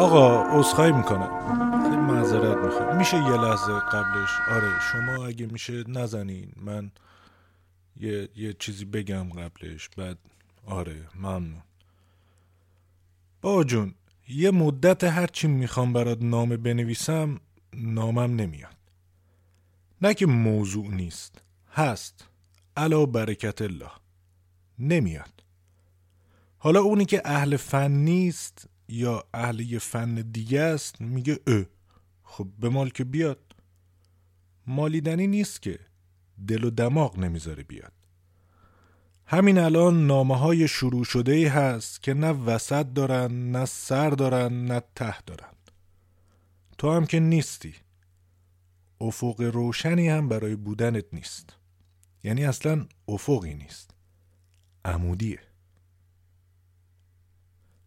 آقا عذرخواهی می‌کنم. خیلی معذرت می‌خوام. میشه یه لحظه قبلش؟ آره شما اگه میشه نزنین. من یه, یه چیزی بگم قبلش بعد آره ممنون. با جون یه مدت هرچی می‌خوام برات نامه بنویسم نامم نمیاد. نه که موضوع نیست. هست. علا برکت الله. نمیاد. حالا اونی که اهل فن نیست یا اهل یه فن دیگه است میگه اه. خب به مال که بیاد؟ مالیدنی نیست که. دل و دماغ نمی‌ذاره بیاد. همین الان نامه های شروع شده ای هست که نه وسط دارن نه سر دارن نه ته دارن. تو هم که نیستی. افق روشنی هم برای بودنت نیست. یعنی اصلا افقی نیست. عمودیه.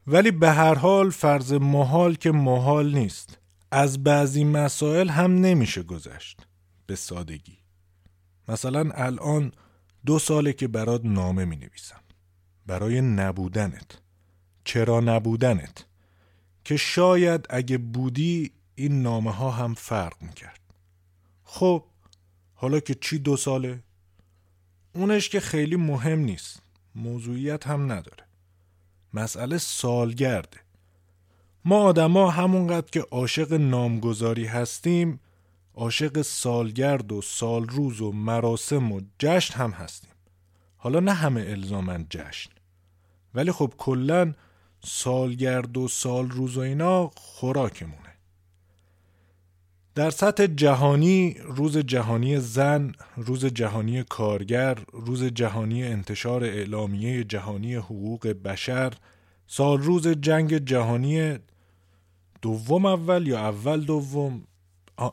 ولی به هر حال فرض محال که محال نیست. از بعضی مسائل هم نمیشه گذشت. به سادگی. مثلا الان دو ساله که برات نامه می نویسم برای نبودنت. چرا نبودنت؟ که شاید اگه بودی این نامه ها هم فرق می کرد خب حالا که چی دو ساله؟ اونش که خیلی مهم نیست. موضوعیت هم نداره. مسئله سالگرده. ما آدما همونقدر که عاشق نامگذاری هستیم عاشق سالگرد و سالروز و مراسم و جشن هم هستیم. حالا نه همه الزامن جشن. ولی خب کلا سالگرد و سالروز و اینا خوراکمونه. در سطح جهانی روز جهانی زن، روز جهانی کارگر، روز جهانی انتشار اعلامیه جهانی حقوق بشر، سال روز جنگ جهانی دوم اول یا اول دوم؟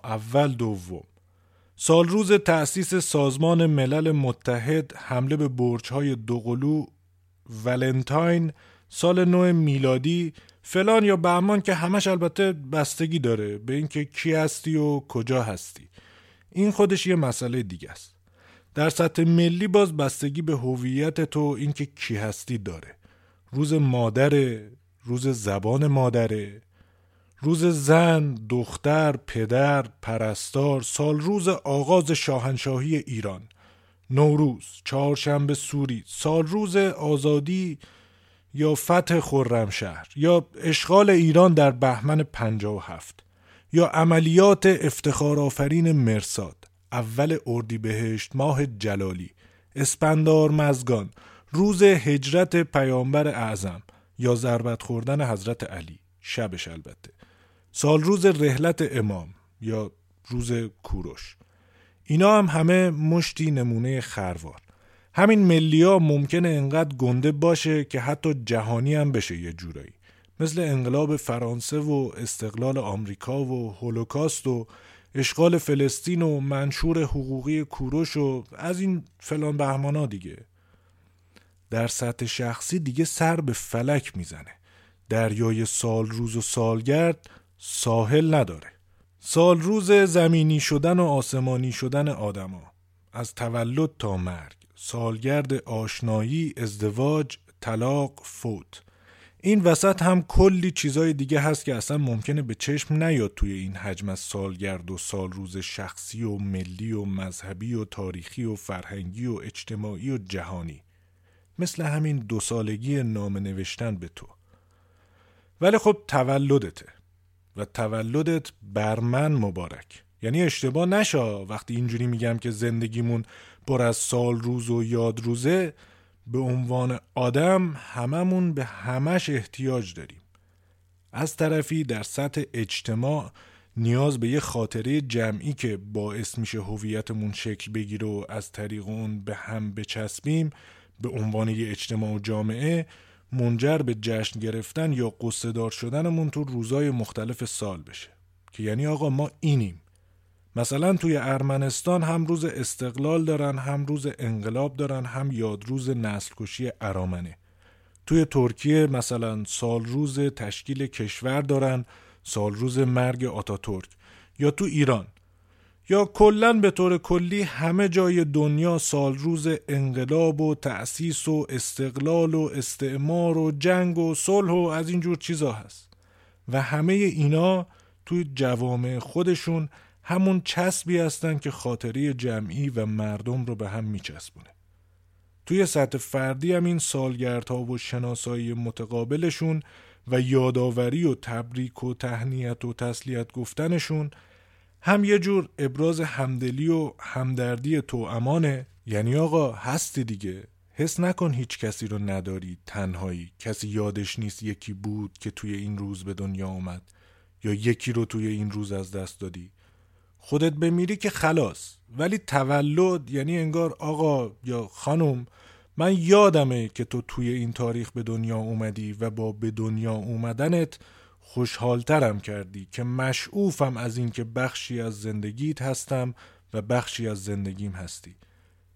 اول دوم. سال روز تأسیس سازمان ملل متحد حمله به برج‌های دوقلو ولنتاین سال نو میلادی فلان یا بهمان که همش البته بستگی داره به اینکه کی هستی و کجا هستی. این خودش یه مسئله دیگه است. در سطح ملی باز بستگی به هویت تو اینکه کی هستی داره. روز مادره روز زبان مادره روز زن، دختر، پدر، پرستار، سال روز آغاز شاهنشاهی ایران نوروز، چهارشنبه سوری، سال روز آزادی یا فتح خرمشهر یا اشغال ایران در بهمن 57 یا عملیات افتخار آفرین مرساد اول اردیبهشت ماه جلالی اسپندار مزگان روز هجرت پیامبر اعظم یا ضربت خوردن حضرت علی شبش البته سال روز رحلت امام یا روز کوروش. اینا هم همه مشتی نمونه خروار. همین ملیا ممکنه انقدر گنده باشه که حتی جهانی هم بشه یه جورایی. مثل انقلاب فرانسه و استقلال آمریکا و هولوکاست و اشغال فلسطین و منشور حقوقی کوروش و از این فلان بهمانا دیگه. در سطح شخصی دیگه سر به فلک می‌زنه. دریای سال روز و سالگرد ساحل نداره. سال روز زمینی شدن و آسمانی شدن آدما. از تولد تا مرگ. سالگرد آشنایی ازدواج طلاق فوت. این وسط هم کلی چیزای دیگه هست که اصلا ممکنه به چشم نیاد توی این حجم از سالگرد و سال روز شخصی و ملی و مذهبی و تاریخی و فرهنگی و اجتماعی و جهانی. مثل همین دو سالگی نام نوشتن به تو. ولی خب تولدته و تولدت بر من مبارک. یعنی اشتباه نشا. وقتی اینجوری میگم که زندگیمون پر از سال روز و یاد روزه به عنوان آدم هممون به همش احتیاج داریم. از طرفی در سطح اجتماع نیاز به یه خاطره جمعی که باعث میشه هویتمون شکل بگیره و از طریق اون به هم بچسبیم به عنوان یه اجتماع و جامعه منجر به جشن گرفتن یا قصه دار شدنمون تو روزای مختلف سال بشه. که یعنی آقا ما اینیم. مثلا توی ارمنستان هم روز استقلال دارن هم روز انقلاب دارن هم یادروز نسل کشی ارامنه. توی ترکیه مثلا سال روز تشکیل کشور دارن سال روز مرگ آتاتورک. یا تو ایران. یا کلا به طور کلی همه جای دنیا سال روز انقلاب و تأسیس و استقلال و استعمار و جنگ و صلح و از اینجور چیزا هست. و همه اینا توی جوامع خودشون همون چسبی هستن که خاطری جمعی و مردم رو به هم میچسبونه. توی سطح فردی هم این سالگردها و شناسایی متقابلشون و یادآوری و تبریک و تهنیت و تسلیت گفتنشون هم یه جور ابراز همدلی و همدردی تو امانه. یعنی آقا هستی دیگه. حس نکن هیچ کسی رو نداری تنهایی. کسی یادش نیست یکی بود که توی این روز به دنیا اومد یا یکی رو توی این روز از دست دادی. خودت بمیری که خلاص. ولی تولد یعنی انگار آقا یا خانم من یادمه که تو توی این تاریخ به دنیا اومدی و با به دنیا اومدنت خوشحالترم کردی که مشعوفم از اینکه بخشی از زندگیت هستم و بخشی از زندگیم هستی.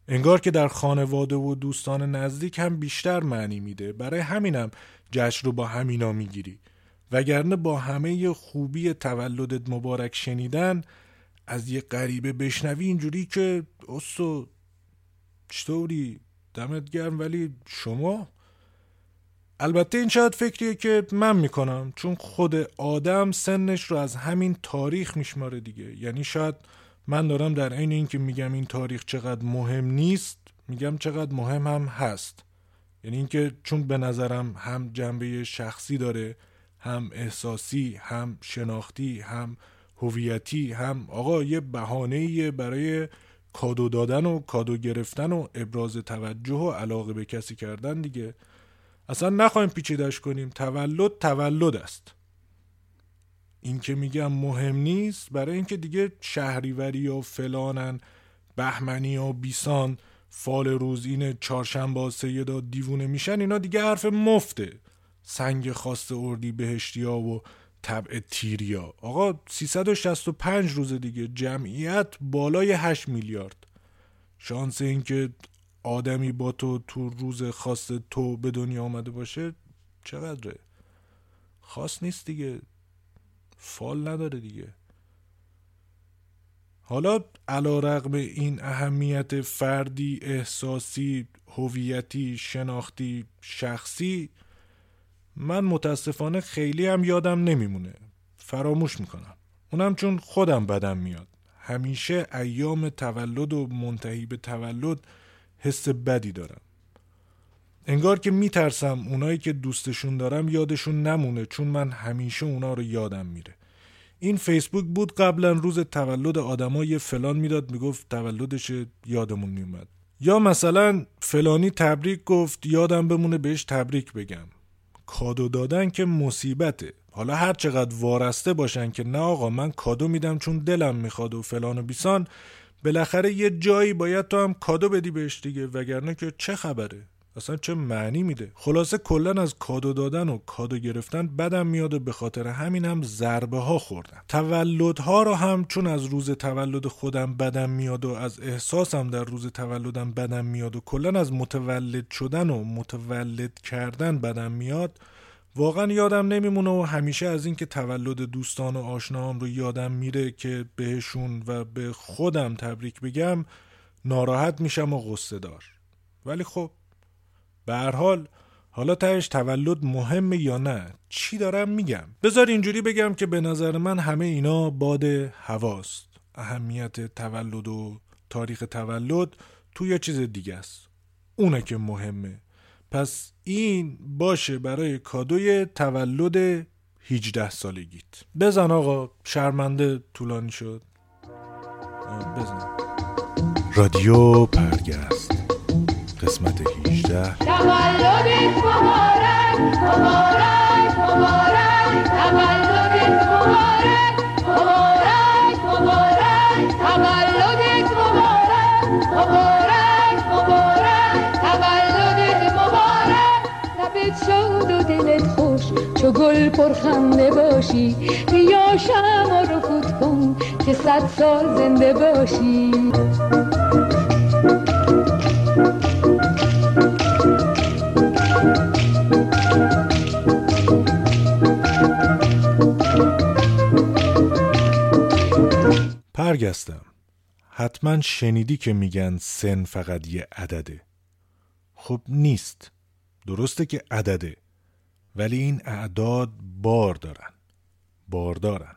انگار که در خانواده و دوستان نزدیک هم بیشتر معنی میده. برای همینم جشن رو با همینا می‌گیری. وگرنه با همه خوبی تولدت مبارک شنیدن از یه غریبه بشنوی اینجوری که استو چطوری؟ دمت گرم ولی شما؟ البته این شاید فکریه که من می‌کنم چون خود آدم سنش رو از همین تاریخ میشماره دیگه. یعنی شاید من دارم در عین اینکه میگم این تاریخ چقدر مهم نیست میگم چقدر مهم هم هست. یعنی اینکه چون به نظرم هم جنبه شخصی داره هم احساسی هم شناختی هم هویتی هم آقا یه بهانه برای کادو دادن و کادو گرفتن و ابراز توجه و علاقه به کسی کردن دیگه. اصلا نخواهیم پیچیدش کنیم. تولد تولد است. این که میگم مهم نیست برای اینکه دیگه شهریوری و فلانن بهمنی و بیسان فال روز این چهارشنبه سیدا دیوونه میشن اینا دیگه حرف مفته. سنگ خواست اردی بهشتیا و طبع تیریا. آقا 365 روز دیگه. جمعیت بالای 8 میلیارد. شانس اینکه آدمی با تو تو روز خاص تو به دنیا آمده باشه چقدره؟ خاص نیست دیگه. فال نداره دیگه. حالا علا رقم این اهمیت فردی احساسی هویتی شناختی شخصی من متاسفانه خیلی هم یادم نمیمونه. فراموش می‌کنم. اونم چون خودم بدم میاد. همیشه ایام تولد و منتهی به تولد حس بدی دارم. انگار که میترسم اونایی که دوستشون دارم یادشون نمونه چون من همیشه اونا رو یادم میره. این فیسبوک بود قبلا روز تولد آدمای فلان می‌داد می‌گفت تولدش یادمون میومد یا مثلا فلانی تبریک گفت یادم بمونه بهش تبریک بگم. کادو دادن که مصیبته. حالا هر چقدر وارسته باشن که نه آقا من کادو میدم چون دلم می‌خواد و فلان و بیسان بالاخره یه جایی باید تو هم کادو بدی بهش دیگه وگرنه که چه خبره؟ اصلا چه معنی میده؟ خلاصه کلا از کادو دادن و کادو گرفتن بدم میاد و به خاطر همین هم ضربه ها خوردم تولدها رو هم چون از روز تولد خودم بدم میاد و از احساسم در روز تولدم بدم میاد و کلا از متولد شدن و متولد کردن بدم میاد واقعا یادم نمیمونه و همیشه از اینکه تولد دوستان و آشناام رو یادم میره که بهشون و به خودم تبریک بگم ناراحت میشم و غصه دار. ولی خب به هر حال حالا تهش تولد مهمه یا نه؟ چی دارم میگم؟ بذار اینجوری بگم که به نظر من همه اینا باد هواست. اهمیت تولد و تاریخ تولد تو یه چیز دیگه است. اونه که مهمه. پس این باشه برای کادوی تولد 18 سالگیت. بزن آقا شرمنده طولانی شد. بزن. رادیو پرگست قسمت 18 تولد مبارک مبارک مبارک. تولد مبارک مبارک مبارک. تولد مبارک مبارک مبارک. تولد مبارک. لبت شاد و دلت خوش چو گل پرخنده باشی. بیا شما رو فوت کن که صد سال زنده باشی. برگستم حتما شنیدی که میگن سن فقط یه عدده. خب نیست. درسته که عدده. ولی این اعداد بار دارن. باردارن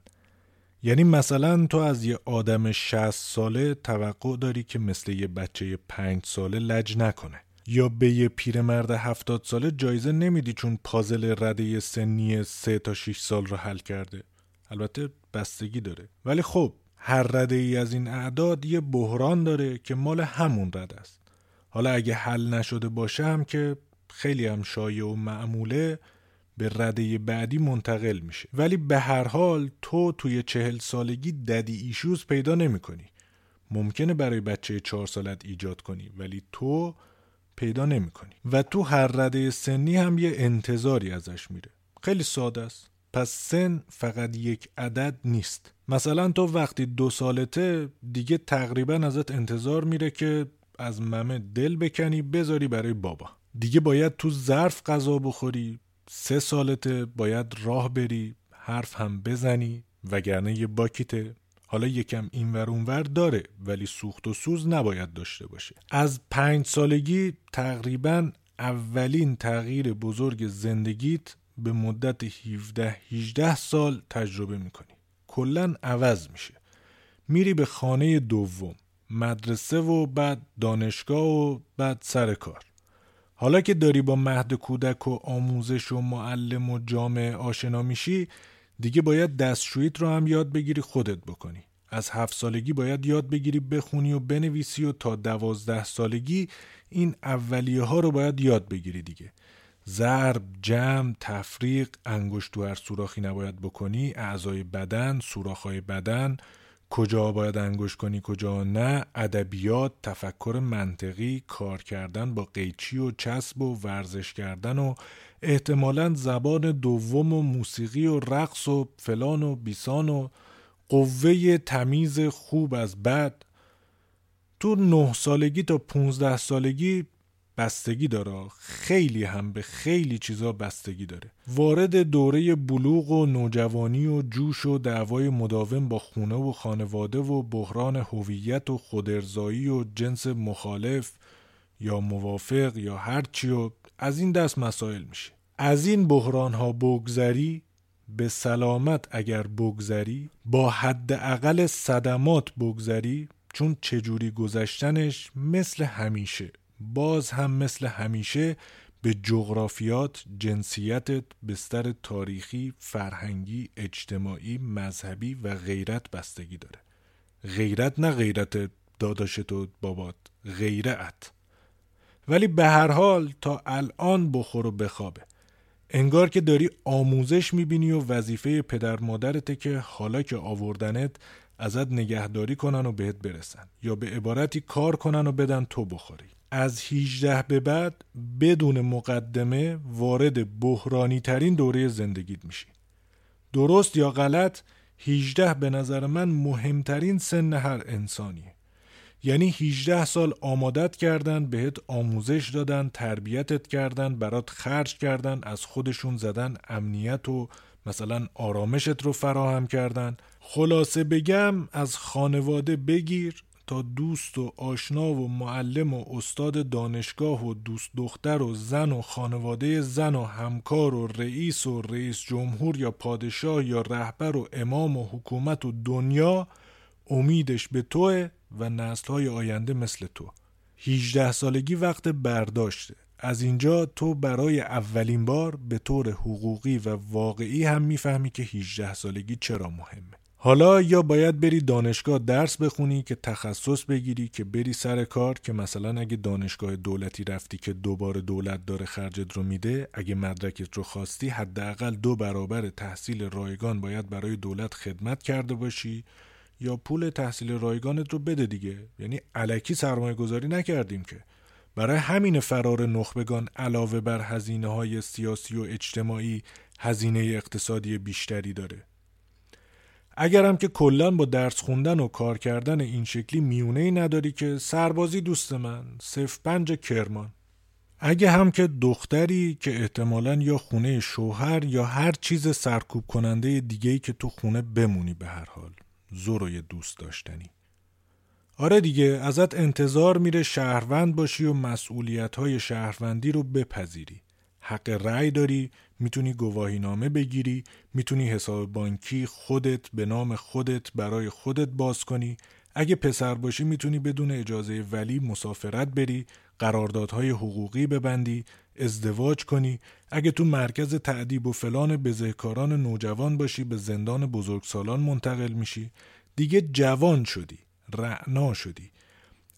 یعنی مثلا تو از یه آدم 60 ساله توقع داری که مثل یه بچه 5 ساله لج نکنه. یا به یه پیرمرد 70 ساله جایزه نمیدی چون پازل رده سنی 3 تا 6 سال رو حل کرده. البته بستگی داره. ولی خب هر رده ای از این اعداد یه بحران داره که مال همون رده است حالا اگه حل نشده باشه هم که خیلی هم شایع و معموله به رده بعدی منتقل میشه ولی به هر حال تو توی چهل سالگی ددی ایشوز پیدا نمی کنی. ممکنه برای بچه چهار سالت ایجاد کنی ولی تو پیدا نمی کنی. و تو هر رده سنی هم یه انتظاری ازش میره خیلی ساده است پس سن فقط یک عدد نیست. مثلا تو وقتی دو سالته دیگه تقریبا ازت انتظار میره که از ممه دل بکنی بذاری برای بابا. دیگه باید تو ظرف غذا بخوری سه سالته باید راه بری حرف هم بزنی وگرنه یه باکیته. حالا یکم اینور اونور داره ولی سوخت و سوز نباید داشته باشه. از پنج سالگی تقریبا اولین تغییر بزرگ زندگیت به مدت 17 18 سال تجربه می‌کنی. کلا عوض میشه. میری به خانه دوم مدرسه و بعد دانشگاه و بعد سر کار. حالا که داری با مهد کودک و آموزش و معلم و جامعه آشنا میشی دیگه باید دستشویت رو هم یاد بگیری خودت بکنی. از هفت سالگی باید یاد بگیری بخونی و بنویسی و تا دوازده سالگی این اولیه ها رو باید یاد بگیری دیگه. ضرب، جمع، تفریق، انگشت تو هر سوراخی نباید بکنی، اعضای بدن، سوراخهای بدن، کجا باید انگوش کنی کجا نه ادبیات تفکر منطقی کار کردن با قیچی و چسب و ورزش کردن و احتمالا زبان دوم و موسیقی و رقص و فلان و بیسان و قوه تمیز خوب از بد. تو نه سالگی تا پونزده سالگی بستگی داره. خیلی هم به خیلی چیزا بستگی داره. وارد دوره بلوغ و نوجوانی و جوش و دعوای مداوم با خونه و خانواده و بحران هویت و خودرزایی و جنس مخالف یا موافق یا هرچی و از این دست مسائل میشه. از این بحران ها بگذری به سلامت اگر بگذری با حداقل صدمات بگذری چون چجوری گذشتنش مثل همیشه. باز هم مثل همیشه به جغرافیات، جنسیتت، بستر تاریخی، فرهنگی، اجتماعی، مذهبی و غیرت بستگی داره. غیرت نه غیرت داداشت و بابات غیرت. ولی به هر حال تا الان بخور و بخوابه. انگار که داری آموزش می‌بینی و وظیفه پدر مادرته که حالا که آوردنت ازت نگهداری کنن و بهت برسن. یا به عبارتی کار کنن و بدن تو بخوری. از 18 به بعد بدون مقدمه وارد بحرانی ترین دوره زندگیت میشی. درست یا غلط 18 به نظر من مهمترین سن هر انسانیه. یعنی 18 سال آمادت کردن بهت آموزش دادن تربیتت کردن برات خرج کردن از خودشون زدن امنیت و مثلا آرامشت رو فراهم کردن. خلاصه بگم از خانواده بگیر تا دوست و آشنا و معلم و استاد دانشگاه و دوست دختر و زن و خانواده زن و همکار و رئیس و رئیس جمهور یا پادشاه یا رهبر و امام و حکومت و دنیا امیدش به توه و نسلهای آینده مثل تو. 18 سالگی وقت برداشته. از اینجا تو برای اولین بار به طور حقوقی و واقعی هم می‌فهمی که 18 سالگی چرا مهمه. حالا یا باید بری دانشگاه درس بخونی که تخصص بگیری که بری سر کار که مثلا اگه دانشگاه دولتی رفتی که دوباره دولت داره خرجت رو میده اگه مدرکت رو خواستی حداقل دو برابر تحصیل رایگان باید برای دولت خدمت کرده باشی یا پول تحصیل رایگانت رو بده دیگه. یعنی علکی سرمایه گذاری نکردیم که. برای همین فرار نخبگان علاوه بر هزینه های سیاسی و اجتماعی هزینه اقتصادی بیشتری داره. اگرم که کلا با درس خوندن و کار کردن این شکلی میونه ای نداری که سربازی دوست من صف پنج کرمان. اگه هم که دختری که احتمالا یا خونه شوهر یا هر چیز سرکوب کننده دیگه که تو خونه بمونی به هر حال. زور دوست داشتنی. آره دیگه ازت انتظار میره شهروند باشی و مسئولیت های شهروندی رو بپذیری. حق رأی داری می‌تونی گواهی نامه بگیری می‌تونی حساب بانکی خودت به نام خودت برای خودت باز کنی. اگه پسر باشی می‌تونی بدون اجازه ولی مسافرت بری قراردادهای حقوقی ببندی ازدواج کنی. اگه تو مرکز تعدیب و فلان بزهکاران نوجوان باشی به زندان بزرگسالان منتقل میشی. دیگه جوان شدی رعنا شدی.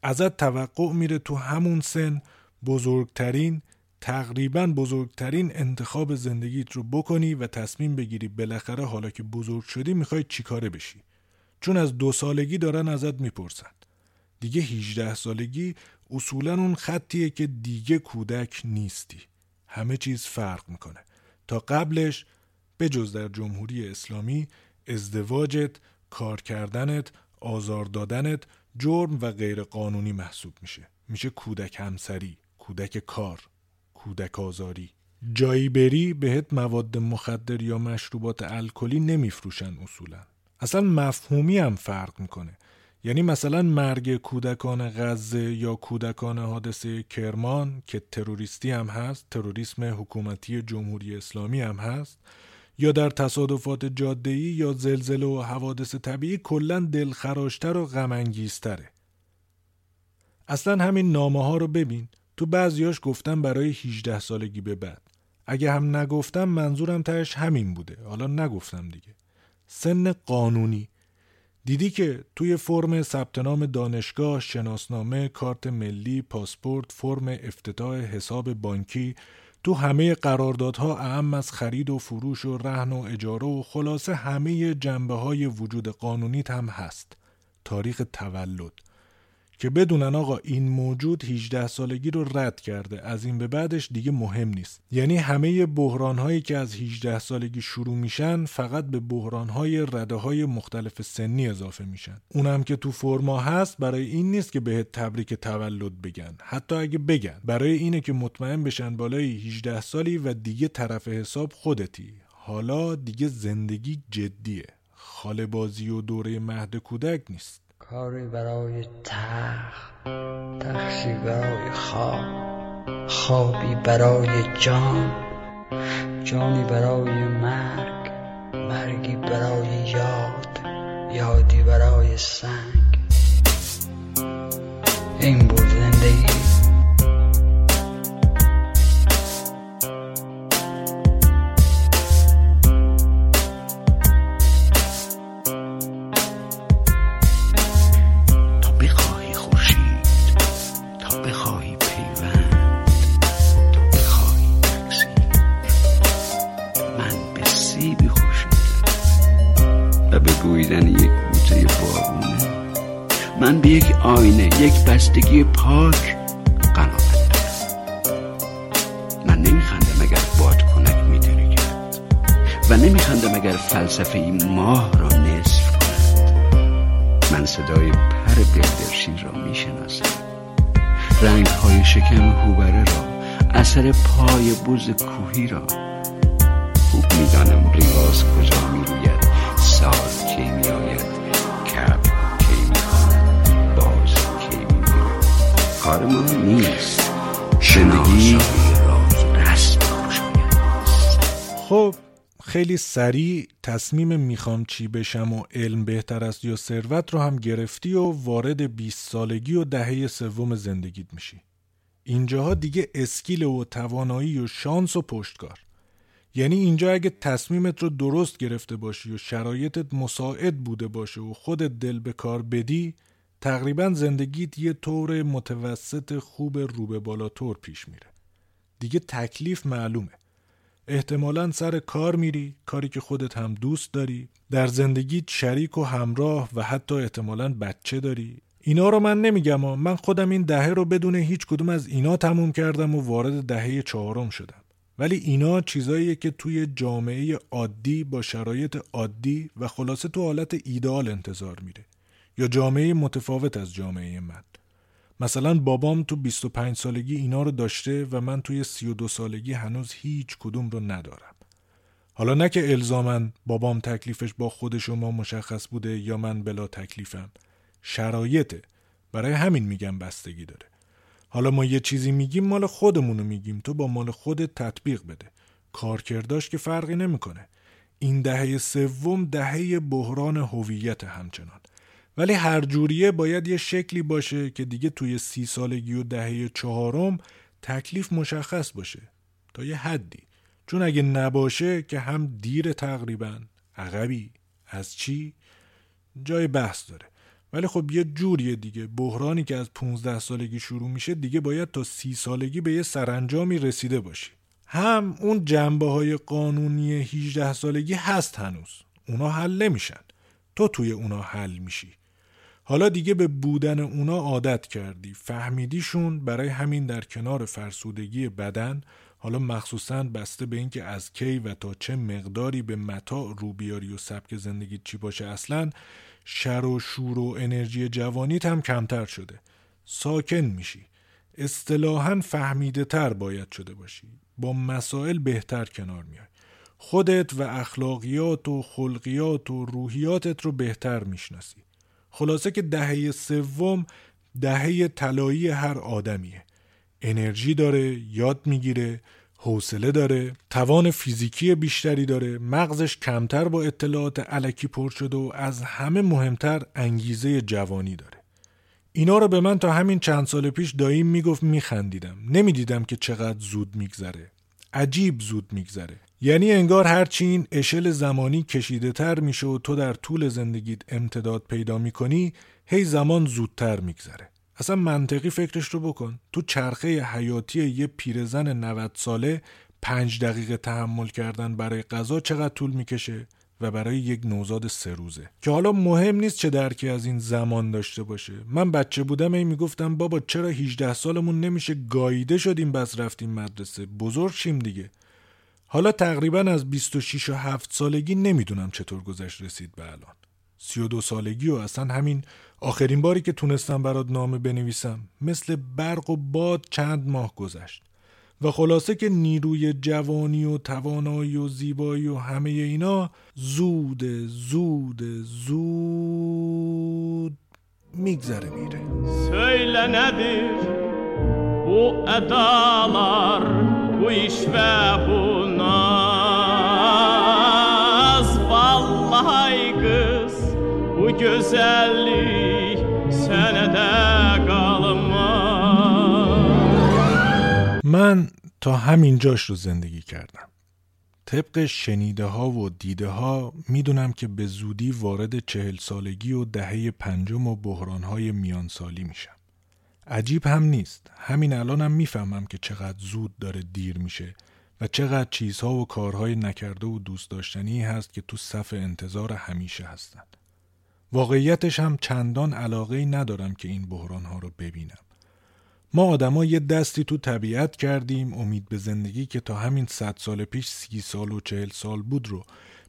ازت توقع میره تو همون سن بزرگترین تقریبا بزرگترین انتخاب زندگیت رو بکنی و تصمیم بگیری بالاخره حالا که بزرگ شدی می‌خوای چیکاره بشی. چون از دو سالگی دارن ازت می‌پرسن. دیگه 18 سالگی اصولا اون خطیه که دیگه کودک نیستی. همه چیز فرق می‌کنه. تا قبلش به جز در جمهوری اسلامی ازدواجت کار کردنت آزار دادنت جرم و غیر قانونی محسوب میشه. میشه کودک همسری کودک کار. کودک آزاری. جایی بری بهت مواد مخدر یا مشروبات الکلی نمیفروشن اصولا. اصلا مفهومی هم فرق می‌کنه. یعنی مثلا مرگ کودکان غزه یا کودکان حادثه کرمان که تروریستی هم هست تروریسم حکومتی جمهوری اسلامی هم هست یا در تصادفات جاده‌ای یا زلزله و حوادث طبیعی کلا دلخراشتر و غمانگیزتره. اصلا همین نامه ها رو ببین. تو بعضیاش گفتم برای 18 سالگی به بعد. اگه هم نگفتم منظورم تهش همین بوده. حالا نگفتم دیگه. سن قانونی. دیدی که توی فرم ثبت نام دانشگاه، شناسنامه، کارت ملی، پاسپورت، فرم افتتاح حساب بانکی تو همه قراردادها اهم از خرید و فروش و رهن و اجاره و خلاصه همه جنبه های وجود قانونیت هم هست. تاریخ تولد. که بدونن آقا این موجود 18 سالگی رو رد کرده از این به بعدش دیگه مهم نیست. یعنی همه بحران هایی که از 18 سالگی شروع میشن فقط به بحران های رده های مختلف سنی اضافه میشن. اونم که تو فرما هست برای این نیست که بهت تبریک تولد بگن. حتی اگه بگن برای اینه که مطمئن بشن بالای 18 سالی و دیگه طرف حساب خودتی. حالا دیگه زندگی جدیه. خاله بازی و دوره مهد کودک نیست. کاری برای تخت تخشی برای خواب خوابی برای جان جانی برای مرگ مرگی برای یاد یادی برای سنگ. این بود زندگی من به یک آینه یک بستگی پاک قناعت دارم. من نمیخندم اگر بادکنک کرد و نمیخندم اگر فلسفه این ماه را نصف کند. من صدای پر بلدرشین را می‌شناسم. رنگ های شکم هوبره را اثر پای بوز کوهی را. خوب می‌دانم ریواز کجا می‌روید. سال کی میآید؟ کار ما نیست. زندگی خب خیلی سریع تصمیم می‌خوام چی بشم و علم بهتر است یا ثروت رو هم گرفتی و وارد 20 سالگی و دهه سوم زندگیت میشی. اینجاها دیگه اسکیل و توانایی و شانس و پشتکار. یعنی اینجا اگه تصمیمت رو درست گرفته باشی و شرایطت مساعد بوده باشه و خودت دل به کار بدی تقریبا زندگیت یه طور متوسط خوب روبه بالا طور پیش میره. دیگه تکلیف معلومه. احتمالا سر کار میری کاری که خودت هم دوست داری در زندگیت شریک و همراه و حتی احتمالا بچه داری. اینا رو من نمیگم من خودم این دهه رو بدون هیچ کدوم از اینا تموم کردم و وارد دهه چهارم شدم. ولی اینا چیزاییه که توی جامعه عادی با شرایط عادی و خلاصه تو حالت ایدال انتظار میره. یا جامعه متفاوت از جامعه من. مثلا بابام تو 25 سالگی اینا رو داشته و من توی 32 سالگی هنوز هیچ کدوم رو ندارم. حالا نه که الزامن بابام تکلیفش با خود شما مشخص بوده یا من بلا تکلیفم. شرایطه. برای همین میگم بستگی داره. حالا ما یه چیزی میگیم مال خودمونو میگیم. تو با مال خودت تطبیق بده. کارکرداش که فرقی نمی‌کنه. این دهه سوم دهه بحران هویت همچنان. ولی هر جوریه باید یه شکلی باشه که دیگه توی سی سالگی و دهه چهارم تکلیف مشخص باشه. تا یه حدی. چون اگه نباشه که هم دیر تقریبا. عقبی. از چی؟ جای بحث داره. ولی خب یه جوریه دیگه. بحرانی که از 15 سالگی شروع میشه دیگه باید تا سی سالگی به یه سرانجامی رسیده باشی. هم اون جنبه های قانونی 18 سالگی هست هنوز. اونا حل نمیشن. تو توی اونا حل میشی. حالا دیگه به بودن اونا عادت کردی. فهمیدیشون برای همین در کنار فرسودگی بدن حالا مخصوصا بسته به اینکه از کی و تا چه مقداری به متا رو بیاری و سبک زندگی چی باشه اصلا شر و شور و انرژی جوانیت هم کمتر شده. ساکن میشی. اصطلاحا فهمیده تر باید شده باشی. با مسائل بهتر کنار میای. خودت و اخلاقیات و خلقیات و روحیاتت رو بهتر می‌شناسی. خلاصه که دهه سوم دهه طلایی هر آدمیه. انرژی داره یاد می‌گیره حوصله داره توان فیزیکی بیشتری داره مغزش کمتر با اطلاعات علکی پر شده و از همه مهمتر انگیزه جوانی داره. اینا رو به من تا همین چند سال پیش داییم می‌گفت میخندیدم. نمی‌دیدم که چقدر زود میگذره. عجیب زود میگذره. یعنی انگار هرچی اشل زمانی کشیده تر میشه و تو در طول زندگیت امتداد پیدا می‌کنی هی زمان زودتر میگذره. اصلا منطقی فکرش رو بکن. تو چرخه حیاتی یه پیرزن 90 ساله پنج دقیقه تحمل کردن برای غذا چقدر طول می‌کشه و برای یک نوزاد سه روزه. که حالا مهم نیست چه درکی از این زمان داشته باشه. من بچه بودم این می‌گفتم بابا چرا 18 سالمون نمیشه گاییده شدیم بس رفتیم مدرسه؟ بزرگ شیم دیگه. حالا تقریبا از 26 و 7 سالگی نمی‌دونم چطور گذشت رسید به الان. 32 سالگی و اصلا همین آخرین باری که تونستم برات نامه بنویسم مثل برق و باد چند ماه گذشت و خلاصه که نیروی جوانی و توانایی و زیبایی و همه اینا زود زود زود میگذره میره. Söyle nedir bu edalar, bu iş ve bu kız, bu güzellik من تا همین جاش رو زندگی کردم. طبق شنیده ها و دیده ها می‌دونم که به زودی وارد چهل سالگی و دهه پنجم و بحران های میان سالی میشم. عجیب هم نیست. همین الانم هم می‌فهمم که چقدر زود داره دیر میشه و چقدر چیزها و کارهای نکرده و دوست داشتنی هست که تو صف انتظار همیشه هستن. واقعیتش هم چندان علاقه ندارم که این بحران ها رو ببینم. ما آدما یه دستی تو طبیعت کردیم. امید به زندگی که تا همین صد سال پیش سی سال و چهل سال بود رو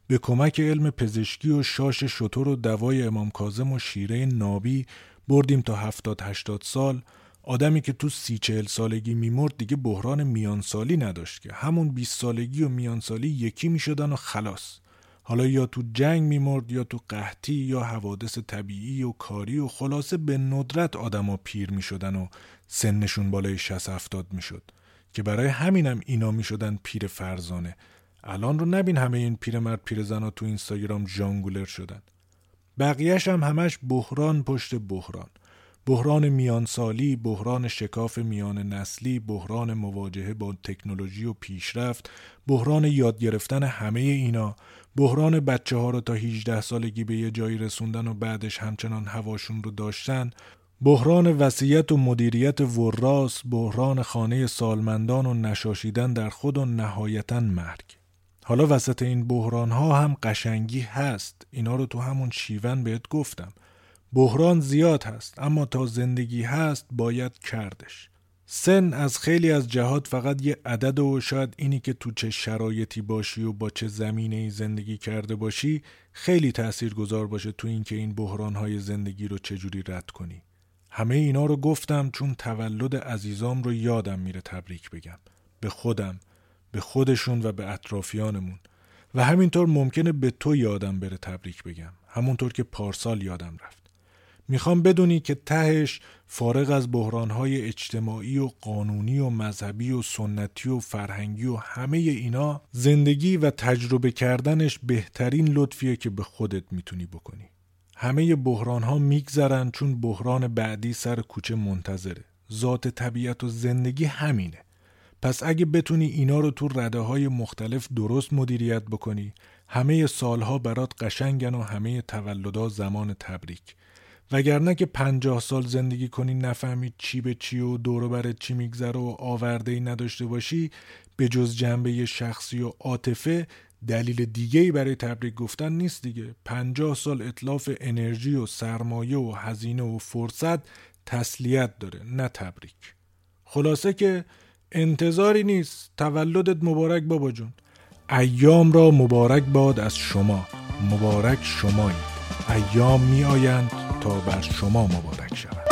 به کمک علم پزشکی و شاش شطور و دوای امام کازم و شیره نابی بردیم تا هفتاد هشتاد سال. آدمی که تو سی چهل سالگی میمرد دیگه بحران میانسالی نداشت که. همون 20 سالگی و میانسالی یکی می‌شدن و خلاص. حالا یا تو جنگ میمرد یا تو قحطی یا حوادث طبیعی و کاری و خلاصه به ندرت آدما پیر می‌شدن و سنشون بالای 60 70 می‌شد. که برای همینم اینا می‌شدن پیر فرزانه. الان رو نبین همه این پیرمرد پیرزنا تو اینستاگرام ژانگولر شدن. بقیهش هم همش بحران پشت بحران. بحران میانسالی، بحران شکاف میان نسلی، بحران مواجهه با تکنولوژی و پیشرفت، بحران یاد گرفتن همه اینا، بحران بچه ها رو تا 18 سالگی به یه جایی رسوندن و بعدش همچنان هواشون رو داشتن، بحران وسیعت و مدیریت وراس، بحران خانه سالمندان و نشاشیدن در خود و نهایتا مرگ. حالا وسط این بحران ها هم قشنگی هست. اینا رو تو همون شیون بهت گفتم. بحران زیاد هست اما تا زندگی هست باید کردش. سن از خیلی از جهات فقط یه عدد و شاید اینی که تو چه شرایطی باشی و با چه زمینه ای زندگی کرده باشی خیلی تأثیر گذار باشه تو اینکه این بحران های زندگی رو چجوری رد کنی. همه اینا رو گفتم چون تولد عزیزام رو یادم میره تبریک بگم. به خودم به خودشون و به اطرافیانمون. و همینطور ممکنه به تو یادم بره تبریک بگم. همونطور که پارسال یادم رفت. می‌خوام بدونی که تهش فارغ از بحرانهای اجتماعی و قانونی و مذهبی و سنتی و فرهنگی و همه اینا زندگی و تجربه کردنش بهترین لطفیه که به خودت می‌تونی بکنی. همه بحران ها میگذرن چون بحران بعدی سر کوچه منتظره. ذات طبیعت و زندگی همینه. پس اگه بتونی اینا رو تو رده های مختلف درست مدیریت بکنی همه سالها برات قشنگن و همه تولدا زمان تبریک. وگرنه که پنجاه سال زندگی کنی نفهمی چی به چی و دور برت چی میگذره و آورده ای نداشته باشی به جز جنبه شخصی و عاطفه دلیل دیگه ای برای تبریک گفتن نیست دیگه. پنجاه سال اطلاف انرژی و سرمایه و هزینه و فرصت تسلیت داره نه تبریک. خلاصه که انتظاری نیست. تولدت مبارک بابا جون. ایام را مبارک باد از شما. مبارک شمایید ایام می آیند تا بر شما مبارک شود.